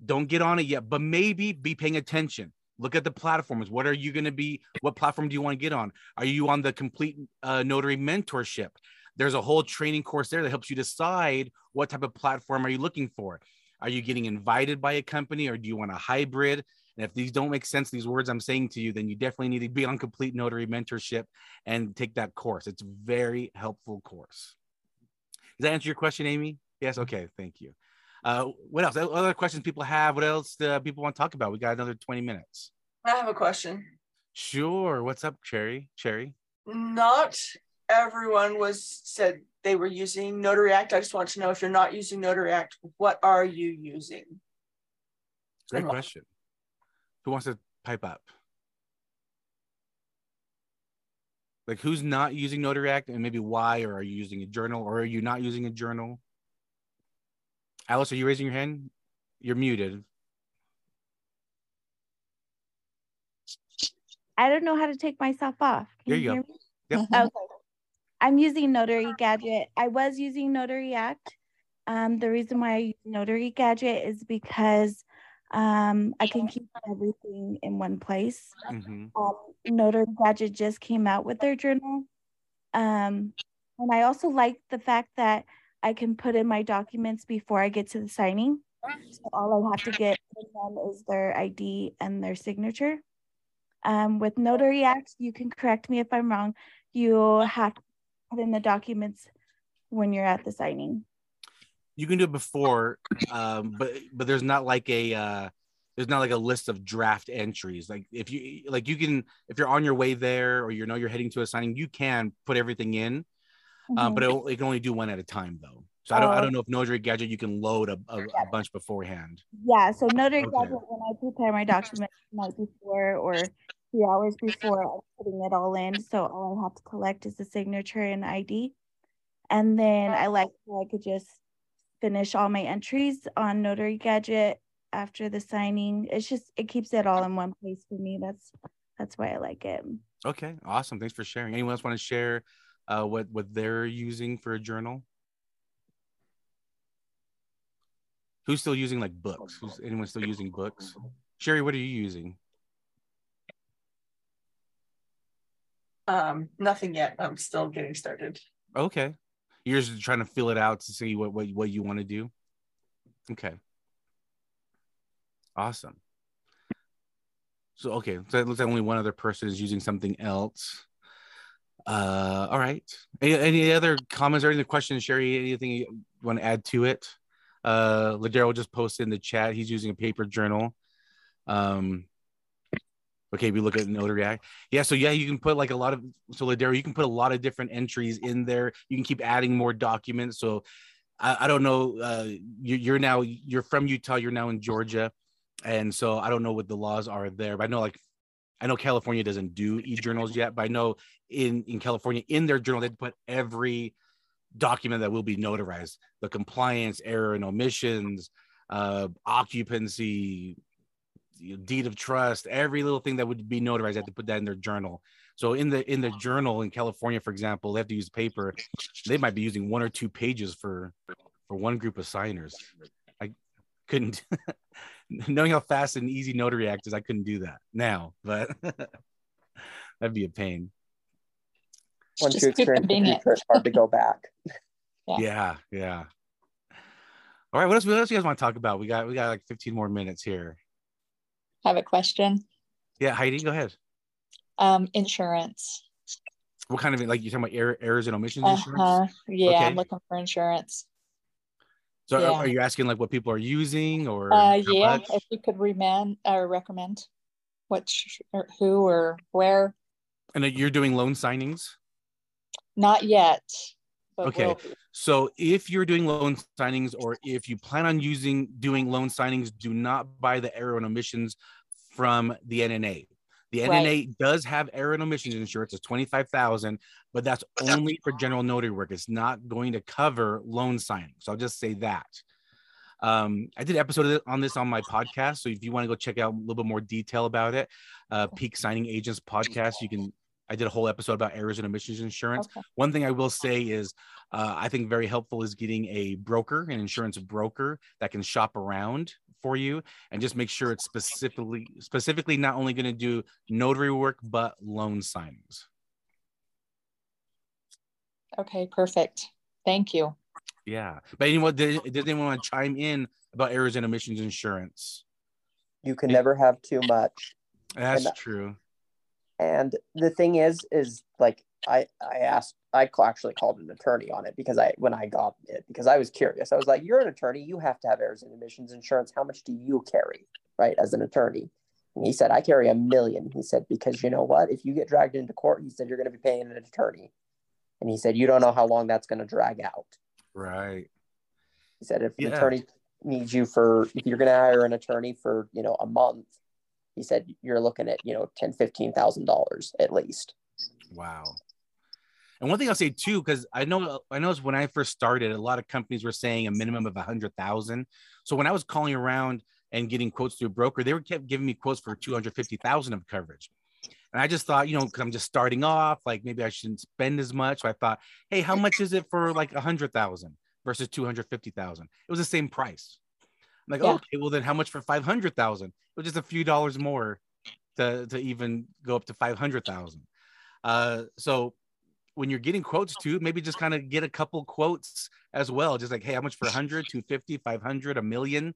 don't get on it yet, but maybe be paying attention. Look at the platforms. What are you going to be? What platform do you want to get on? Are you on the complete uh, notary mentorship? There's a whole training course there that helps you decide what type of platform are you looking for. Are you getting invited by a company or do you want a hybrid? And if these don't make sense, these words I'm saying to you, then you definitely need to be on complete notary mentorship and take that course. It's a very helpful course. Does that answer your question, Amy? Yes. Okay. Thank you. Uh, what else? Other questions people have? What else uh, people want to talk about? We got another 20 minutes. I have a question. Sure. What's up, Cherry? Cherry? Not everyone was said they were using Notary Act. I just want to know if you're not using Notary Act, what are you using? Great question. Who wants to pipe up? Like, who's not using Notary Act and maybe why? Or are you using a journal or are you not using a journal? Alice, are you raising your hand? You're muted. I don't know how to take myself off. Can There you go. hear me? Yep. Okay. I'm using Notary Gadget. I was using Notary Act. Um, the reason why I use Notary Gadget is because um, I can keep everything in one place. Mhm. Um, Notary Gadget just came out with their journal. Um, and I also like the fact that I can put in my documents before I get to the signing. So all I have to get from them is their ID and their signature. Um, with Notary Act, you can correct me if I'm wrong. You have to put in the documents when you're at the signing. You can do it before um but but there's not like a uh there's not like a list of draft entries like if you like you can if you're on your way there or you know you're heading to a signing you can put everything in uh, but it, it can only do one at a time though so I don't, I Oh. don't know if notary gadget you can load a, a, a bunch beforehand Yeah, so Notary Okay. Gadget, when I prepare my document the night before or three hours before, I'm putting it all in. So all I have to collect is the signature and ID. And then I like I could just finish all my entries on Notary Gadget after the signing. It's just it keeps it all in one place for me. That's that's why I like it. okay awesome thanks for sharing anyone else want to share uh what what they're using for a journal who's still using like books who's anyone still using books sherry what are you using Um, nothing yet. I'm still getting started. Okay. You're just trying to fill it out to see what what, what you want to do. Okay. Awesome. So okay, so it looks like only one other person is using something else. Uh, all right. Any, any other comments or any questions, Sherry? Anything you want to add to it? Uh, Ladero just posted in the chat. He's using a paper journal. Um, okay, we look at Notary Act. Yeah, so yeah, you can put like a lot of so Ladero, you can put a lot of different entries in there. You can keep adding more documents. So I, I don't know. Uh, you, you're now you're from Utah. You're now in Georgia, and so I don't know what the laws are there. But I know like I know California doesn't do e-journals yet, but I know in in California in their journal they put every document that will be notarized, the compliance, error and omissions, uh, occupancy, deed of trust, every little thing that would be notarized, they have to put that in their journal. So in the in the journal in California, for example, they have to use paper. They might be using one or two pages for for one group of signers. I couldn't knowing how fast and easy Notary Act is, I couldn't do that now, but that'd be a pain. Once you experience the future, it's hard to go back. yeah. yeah, yeah. All right, what else? What else you guys want to talk about? We got we got like 15 more minutes here. Have a question. Yeah, Heidi, go ahead. Um, insurance. What kind of like you talking about error, errors and omissions uh-huh. insurance? Yeah, okay. I'm looking for insurance. So yeah. are, you asking like what people are using or? Uh, yeah, much? if you could recommend or recommend what, or who or where. And you're doing loan signings? Not yet. Okay. We'll so if you're doing loan signings or if you plan on using doing loan signings, do not buy the error and omissions from the NNA. The NNA right. does have error and omissions insurance. It's 25,000, but that's only for general notary work. It's not going to cover loan signing. So I'll just say that. Um, I did an episode on this on my podcast. So if you want to go check out a little bit more detail about it, uh, Peak Signing Agents podcast, you can I did a whole episode about errors and omissions insurance. Okay. One thing I will say is uh, I think very helpful is getting a broker, an insurance broker that can shop around for you and just make sure it's specifically specifically not only going to do notary work but loan signings. Okay, perfect. Thank you. Yeah, but anyone did, did anyone want to chime in about errors and omissions insurance? You can never have too much. That's and, true. And the thing is, is like I I asked I actually called an attorney on it because I when I got it because I was curious. I was like, "You're an attorney. You have to have errors and omissions insurance. How much do you carry, right, as an attorney?" And he said, "I carry a million. He said because you know what? If you get dragged into court, he said you're going to be paying an attorney, and he said you don't know how long that's going to drag out. Right. He said if yeah. an attorney needs you for if you're going to hire an attorney for you know a month, he said you're looking at you know ten fifteen thousand dollars at least. Wow. And one thing i'll say too because i know i know when i first started a lot of companies were saying a minimum of a hundred thousand. So when i was calling around and getting quotes through a broker they were kept giving me quotes for 250000 of coverage. And i just thought you know because i'm just starting off like maybe i shouldn't spend as much. So i thought hey how much is it for like a hundred thousand versus 250000 it was the same price like, yeah. okay, well then how much for 500,000? It was just a few dollars more to, to even go up to 500,000. Uh, so when you're getting quotes too, maybe just kind of get a couple quotes as well. Just like, hey, how much for 100, 250, 500, a million?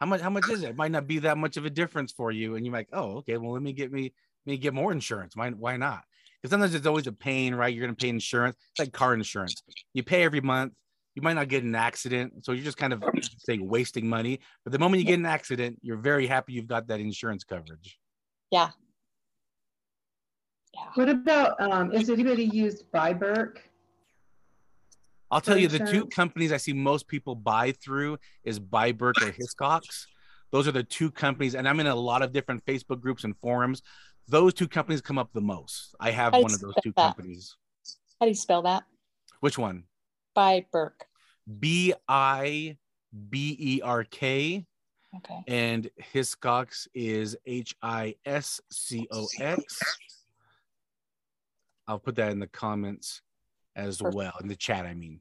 How much, how much is it? it? Might not be that much of a difference for you. And you're like, oh, okay, well, let me get me, me get more insurance. Why, why not? Because sometimes it's always a pain, right? You're going to pay insurance. It's like car insurance. You pay every month you might not get an accident. So you're just kind of say wasting money. But the moment you get an accident, you're very happy you've got that insurance coverage. Yeah. Yeah. What about um is anybody used biBERK? I'll tell you the two companies I see most people buy through is biBERK or Hiscox. Those are the two companies, and I'm in a lot of different Facebook groups and forums. Those two companies come up the most. I have one of those two that? companies. How do you spell that? Which one? biBERK. B I B E R K. Okay. And Hiscox is H I S C O X. I'll put that in the comments as Perfect. well, in the chat, I mean.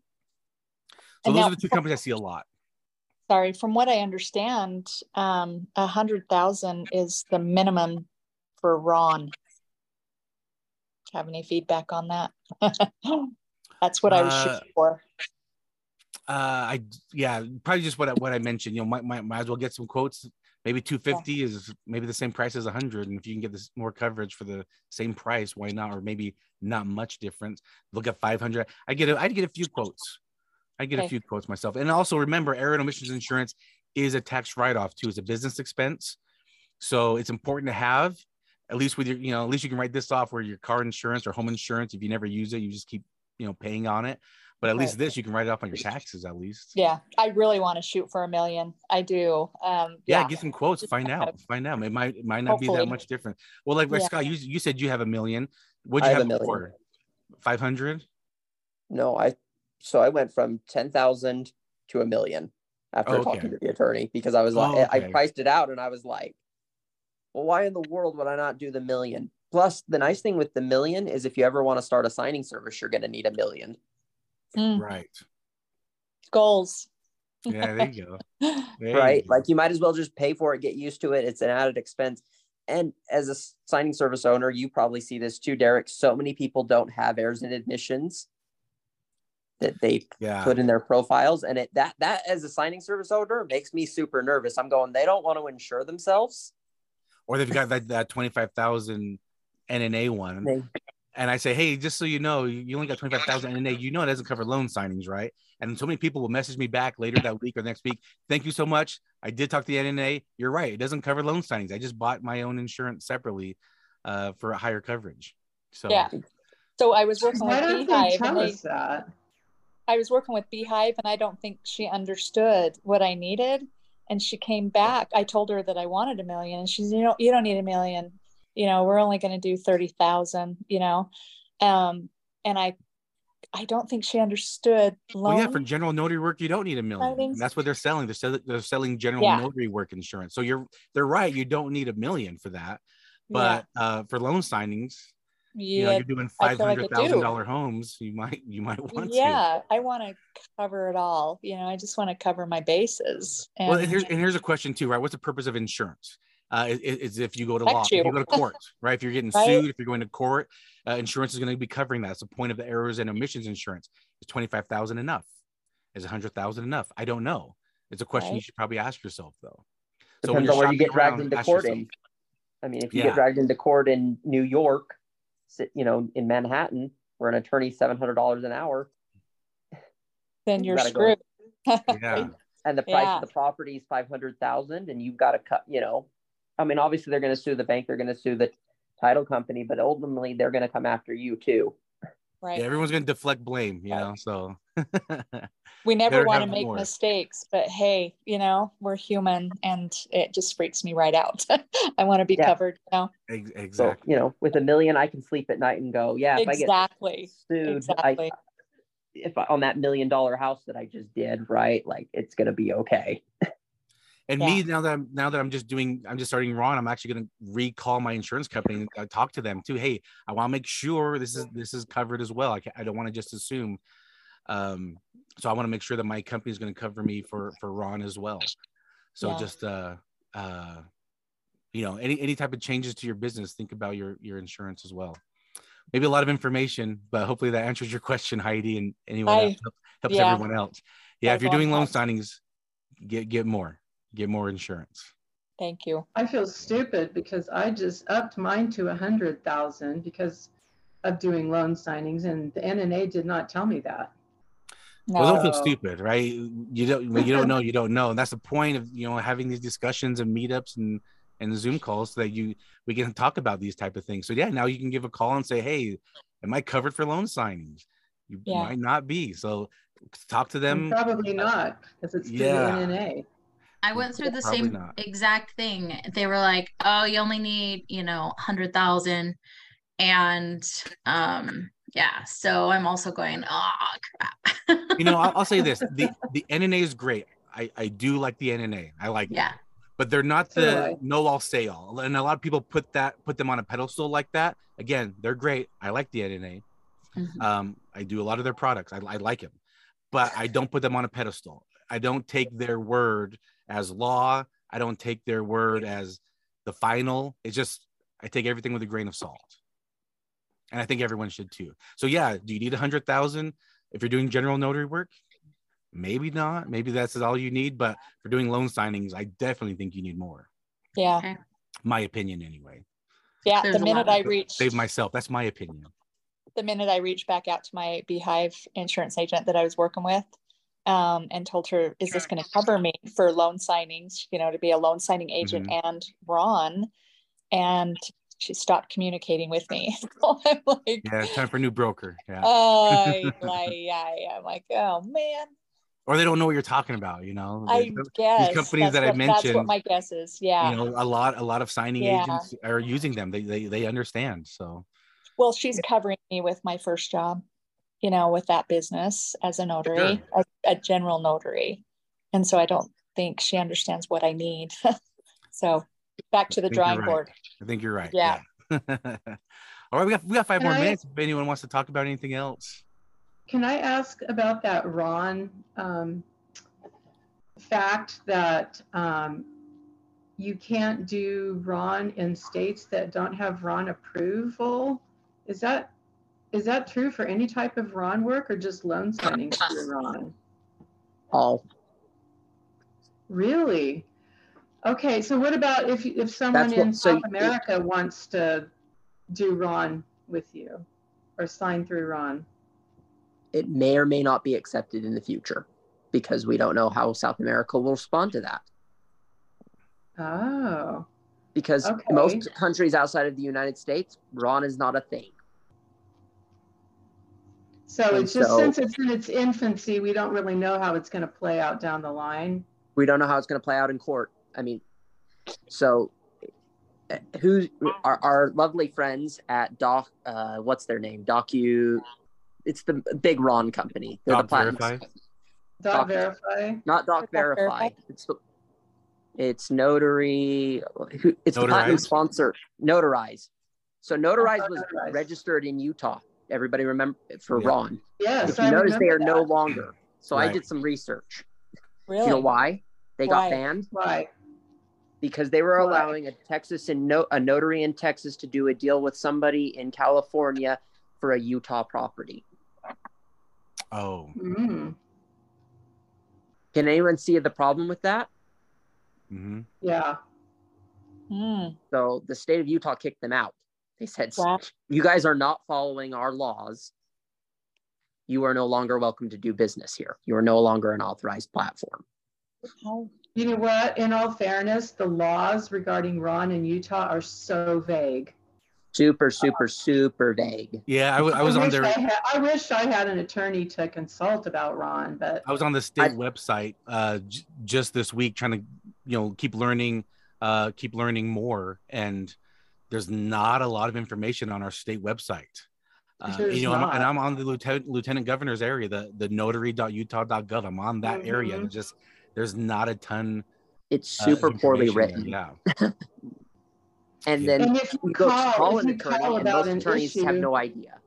So and those now, are the two companies I see a lot. Sorry, from what I understand, um, a hundred thousand is the minimum for RON. Have any feedback on that? That's what I was uh, shooting for Uh, I yeah, probably just what I, what I mentioned. You know, might, might might as well get some quotes. maybe 250 is maybe the same price as 100 and if you can get this more coverage for the same price why not? Or maybe not much difference. Look at 500 i get a, i'd get a few quotes. I get a few quotes myself. And also remember error and omissions insurance is a tax write-off too. It's a business expense. So it's important to have at least with your you know at least you can write this off where your car insurance or home insurance if you never use it you just keep you know paying on it but at least this you can write it off on your taxes at least Yeah, I really want to shoot for a million. I do. Um, yeah, yeah. get some quotes Just find out of- find out it might it might not be that much different well like, like Yeah. scott you, you said you have a million what'd I you have have, a million. before 500 No, I so I went from ten thousand to a million after Oh, okay. talking to the attorney because I was like, Oh, I priced it out and I was like, well, why in the world would I not do the million? Plus, the nice thing with the million is if you ever want to start a signing service, you're going to need a million, Mm, right goals. yeah there you go There you right? go. Like you might as well just pay for it, get used to it. It's an added expense. And as a signing service owner, you probably see this too, Derek. So many people don't have errors and omissions that they yeah put in their profiles and it that that as a signing service owner makes me super nervous i'm going they don't want to insure themselves or they've got that, that 25000 nna one They- and I say, hey, just so you know, you you only got 25,000 NNA. You know, it doesn't cover loan signings, right? And so many people will message me back later that week or next week. Thank you so much. I did talk to the NNA. You're right. It doesn't cover loan signings. I just bought my own insurance separately uh, for a higher coverage. So, Yeah. So I was working Why with Beehive and tell they, us that? I was working with Beehive and I don't think she understood what I needed. And she came back. I told her that I wanted a million and she's, you know, you don't need a million. You know, we're only going to do 30,000, you know? Um, and I, I don't think she understood loan. well, yeah, for general notary work, you don't need a million. That's what they're selling. They're, sell- they're selling general Yeah. notary work insurance. So you're they're right. You don't need a million for that. Yeah. But uh, for loan signings, you know, Yeah, you're doing five feel like I hundred thousand do. dollar homes. You might you might want to. yeah, I want to cover it all. You know, I just want to cover my bases. And Well, and here's and here's a question too, right? What's the purpose of insurance? Uh, is, is if you go to law, Protect if you you. go to court, right? If you're getting Right. sued, if you're going to court, uh, insurance is going to be covering that. That's the point of the errors and omissions insurance. Is twenty five thousand enough? Is a hundred thousand enough? I don't know. It's a question you should probably ask yourself though. So when depends you're on where you get dragged around, into court in i mean if you Yeah. get dragged into court in new york you know in manhattan where an attorney's $700 an hour then You you're gotta screwed. Yeah. and the price Yeah. of the property is 500000 and you've got to cut you know i mean obviously they're going to sue the bank they're going to sue the title company but ultimately they're going to come after you too right. Yeah, everyone's going to deflect blame, you know. So we never want to make more. mistakes, but hey, you know, we're human and it just freaks me right out. I want to be Yeah. covered, you know. Ex- so exactly. you know with a million i can sleep at night and go yeah if Exactly. i get sued Exactly. I, if I, on that million dollar house that i just did right like it's going to be okay And Yeah. me now that I'm now that I'm just doing I'm just starting RON, I'm actually gonna recall my insurance company and uh, talk to them too. Hey, I want to make sure this is this is covered as well. I, I don't want to just assume. Um, so I want to make sure that my company is going to cover me for for RON as well. So Yeah. just uh uh you know any any type of changes to your business, think about your your insurance as well. Maybe a lot of information, but hopefully that answers your question, Heidi, and anyone I- else helps, yeah. everyone else. Yeah, if you're doing loan signings, get get more, get more insurance. Thank you. I feel stupid because I just upped mine to a hundred thousand because of doing loan signings and the NNA did not tell me that. No. Well, don't feel stupid, right? You don't when you don't know, you don't know, and that's the point of you know having these discussions and meetups and and Zoom calls so that you we can talk about these type of things. So yeah, now you can give a call and say, hey, am I covered for loan signings? You Yeah. might not be, so talk to them. Probably not because it's Yeah. the NNA. I went through the Probably same not. exact thing. They were like, "Oh, you only need, you know, hundred thousand, and um, yeah." So I'm also going, "Oh crap." You know, I'll, I'll say this: the the NNA is great. I I do like the NNA. I like it. yeah, but they're not the I. no all say all and a lot of people put that put them on a pedestal like that again they're great i like the nna Mhm. um i do a lot of their products i, I like them but i don't put them on a pedestal i don't take their word as law i don't take their word as the final it's just i take everything with a grain of salt and i think everyone should too so yeah do you need a hundred thousand if you're doing general notary work maybe not maybe that's all you need but for doing loan signings i definitely think you need more Yeah. Okay. My opinion, anyway. Yeah. There's the minute I of- reached Save myself. That's my opinion. the minute I reached back out to my Beehive insurance agent that I was working with, um, and told her, "Is this going to cover me for loan signings? You know, to be a loan signing agent and RON?" And she stopped communicating with me. So I'm like, Yeah, time for a new broker. Yeah. I like, yeah, yeah. I'm like, oh man. or they don't know what you're talking about, you know. I These guess companies that's that I what- That's what mentioned, my guess is. Yeah. you know, a lot a lot of signing Yeah. agents are using them. They they they understand. So Well, she's covering me with my first job, you know, with that business as a notary, a, a general notary. And so I don't think she understands what I need. so back to the I think you're drawing right. board. I think you're right. Yeah. yeah. All right, we got we got five Can more I- minutes. If anyone wants to talk about anything else. Can I ask about that RON um, fact that um, you can't do RON in states that don't have RON approval? Is that is that true for any type of RON work or just loan signing through RON? All Really? Okay, so what about if if someone what- in so South you- America wants to do RON with you or sign through RON? it may or may not be accepted in the future because we don't know how South America will respond to that. Oh, Because Okay. most countries outside of the United States, RON is not a thing. So And it's just so- since it's in its infancy, we don't really know how it's going to play out down the line. We don't know how it's going to play out in court. I mean, so uh, who our, our lovely friends at Doc, uh, what's their name? Docu, it's the big RON company. They're Doc the platinum. Verify? Dot Doc- verify. Not Doc Doc Verify. Verify? It's the- it's notary. Who? It's the platinum Notarize? sponsor. Notarize. So Notarize Oh, was Notarize. registered in Utah. Everybody remember for Yeah. RON. Yes, If I you notice, they are remember no longer. So I did some research. Really? You know why? They got banned Right. because they were Why? allowing a Texas and no, a notary in Texas to do a deal with somebody in California for a Utah property. Oh. Mm, Can anyone see the problem with that? hmm yeah. Hmm. So the state of Utah kicked them out. They said, Wow. "You guys are not following our laws. You are no longer welcome to do business here. You are no longer an authorized platform." How- You know what? In all fairness, the laws regarding RON in Utah are so vague. Super, super, super vague. Yeah, I wa- I was on wish their I, had, I wish I had an attorney to consult about RON, but I was on the state website uh, j- just this week trying to, you know, keep learning, uh, keep learning more. And there's not a lot of information on our state website. Uh, you know, I'm, and. I'm on the lieutenant, lieutenant governor's area, the the notary.utah.gov. I'm on that area. Mhm. And just there's not a ton. It's uh, super poorly written. there. Yeah. And Yeah. then And if you you go call- call if an attorney, call and about most an attorneys have no idea.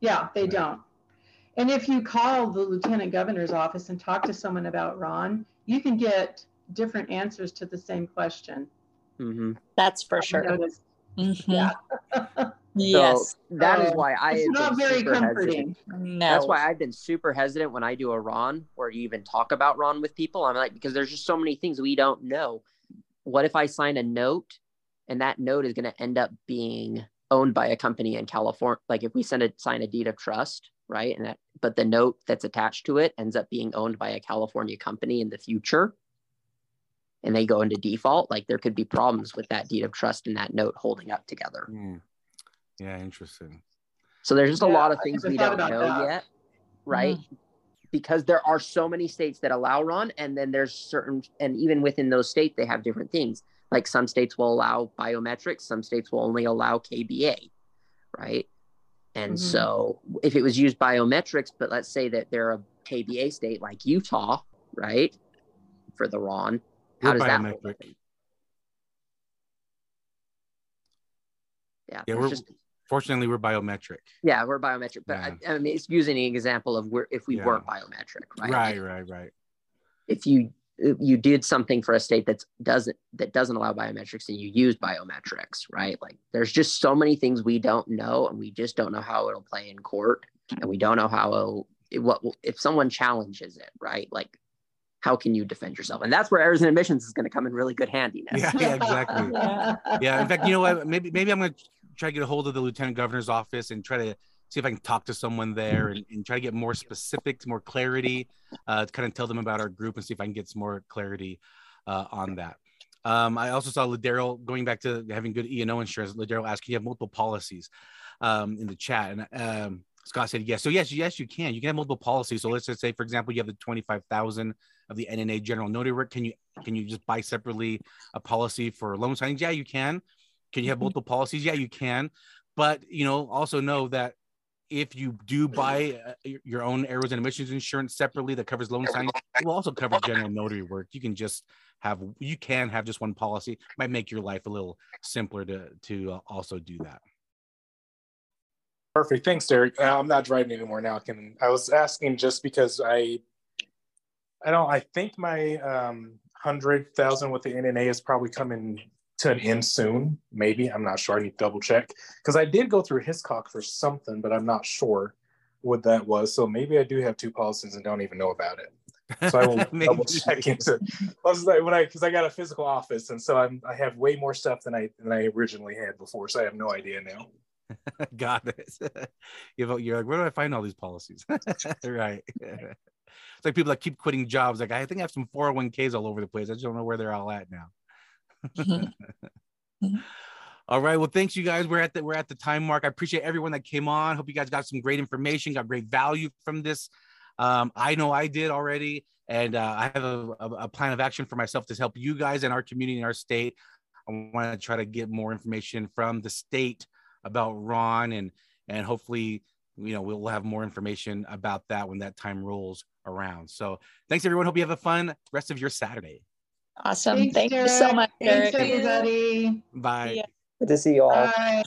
yeah, they don't. And if you call the lieutenant governor's office and talk to someone about RON, you can get different answers to the same question. Hmm That's for I've sure. noticed. Mhm. Yeah. Yes. So that is So, why I it's not very comforting. hesitant. No. That's why I've been super hesitant when I do a RON or you even talk about RON with people. I'm like, because there's just so many things we don't know. What if I sign a note and that note is going to end up being owned by a company in California? Like if we send a sign a deed of trust, right? And that, but the note that's attached to it ends up being owned by a California company in the future and they go into default, like there could be problems with that deed of trust and that note holding up together. Hmm. Yeah, interesting. So there's just a lot of things we don't know that. yet, right? Because there are so many states that allow RON, and then there's certain, and even within those states, they have different things. Like some states will allow biometrics, some states will only allow KBA, right? And Mhm. so if it was used biometrics, but let's say that they're a KBA state like Utah, right? For the RON, how We're does that biometric. work? Yeah, Yeah, we're just fortunately we're biometric. yeah, we're biometric, but I, I mean, it's using an example of where if we Yeah. weren't biometric, right? Right, right, right. If you you did something for a state that doesn't that doesn't allow biometrics and you use biometrics, right? Like there's just so many things we don't know, and we just don't know how it'll play in court, and we don't know how it'll it, what if someone challenges it, right? Like how can you defend yourself? And that's where errors and omissions is going to come in really good handy. Yeah, yeah, exactly. yeah. In fact, you know what? Maybe maybe I'm gonna try to get a hold of the lieutenant governor's office and try to see if I can talk to someone there and, and try to get more specifics, more clarity, uh, to kind of tell them about our group and see if I can get some more clarity uh, on that. Um, I also saw Ladero going back to having good E and O insurance. Ladero asked, "Can you have multiple policies?" Um, in the chat, and um, Scott said yes. So yes, yes, you can. You can have multiple policies. So let's just say, for example, you have the twenty-five thousand of the NNA general notary work. Can you can you just buy separately a policy for loan signings? Yeah, you can. Can you have multiple policies? Yeah, you can. But you know, also know that if you do buy uh, your own errors and omissions insurance separately that covers loan signings, it will also cover general notary work. You can just have you can have just one policy. Might make your life a little simpler to to uh, also do that. Perfect. Thanks, Derek. Uh, I'm not driving anymore now. Can I was asking just because I I don't I think my um hundred thousand with the NNA is probably coming to an end soon. Maybe I'm not sure. I need to double check because I did go through Hiscox for something, but I'm not sure what that was. So maybe I do have two policies and don't even know about it. So I will double check into. I was like when I because I got a physical office and so I'm I have way more stuff than I than I originally had before. So I have no idea now. Got it. You're you're like, where do I find all these policies? right. It's like people that keep quitting jobs. Like I think I have some 401ks all over the place. I just don't know where they're all at now. All right. Well, thanks you guys. We're at the we're at the time mark. I appreciate everyone that came on. Hope you guys got some great information, got great value from this. Um, I know I did already, and uh, I have a, a, a plan of action for myself to help you guys in our community, in our state. I want to try to get more information from the state about RON, and and hopefully, you know, we'll have more information about that when that time rolls around. So, thanks everyone. Hope you have a fun rest of your Saturday. Awesome. Thanks, Thank you so Derek. much, Thanks, everybody. Bye. Yeah. Good to see you all. Bye.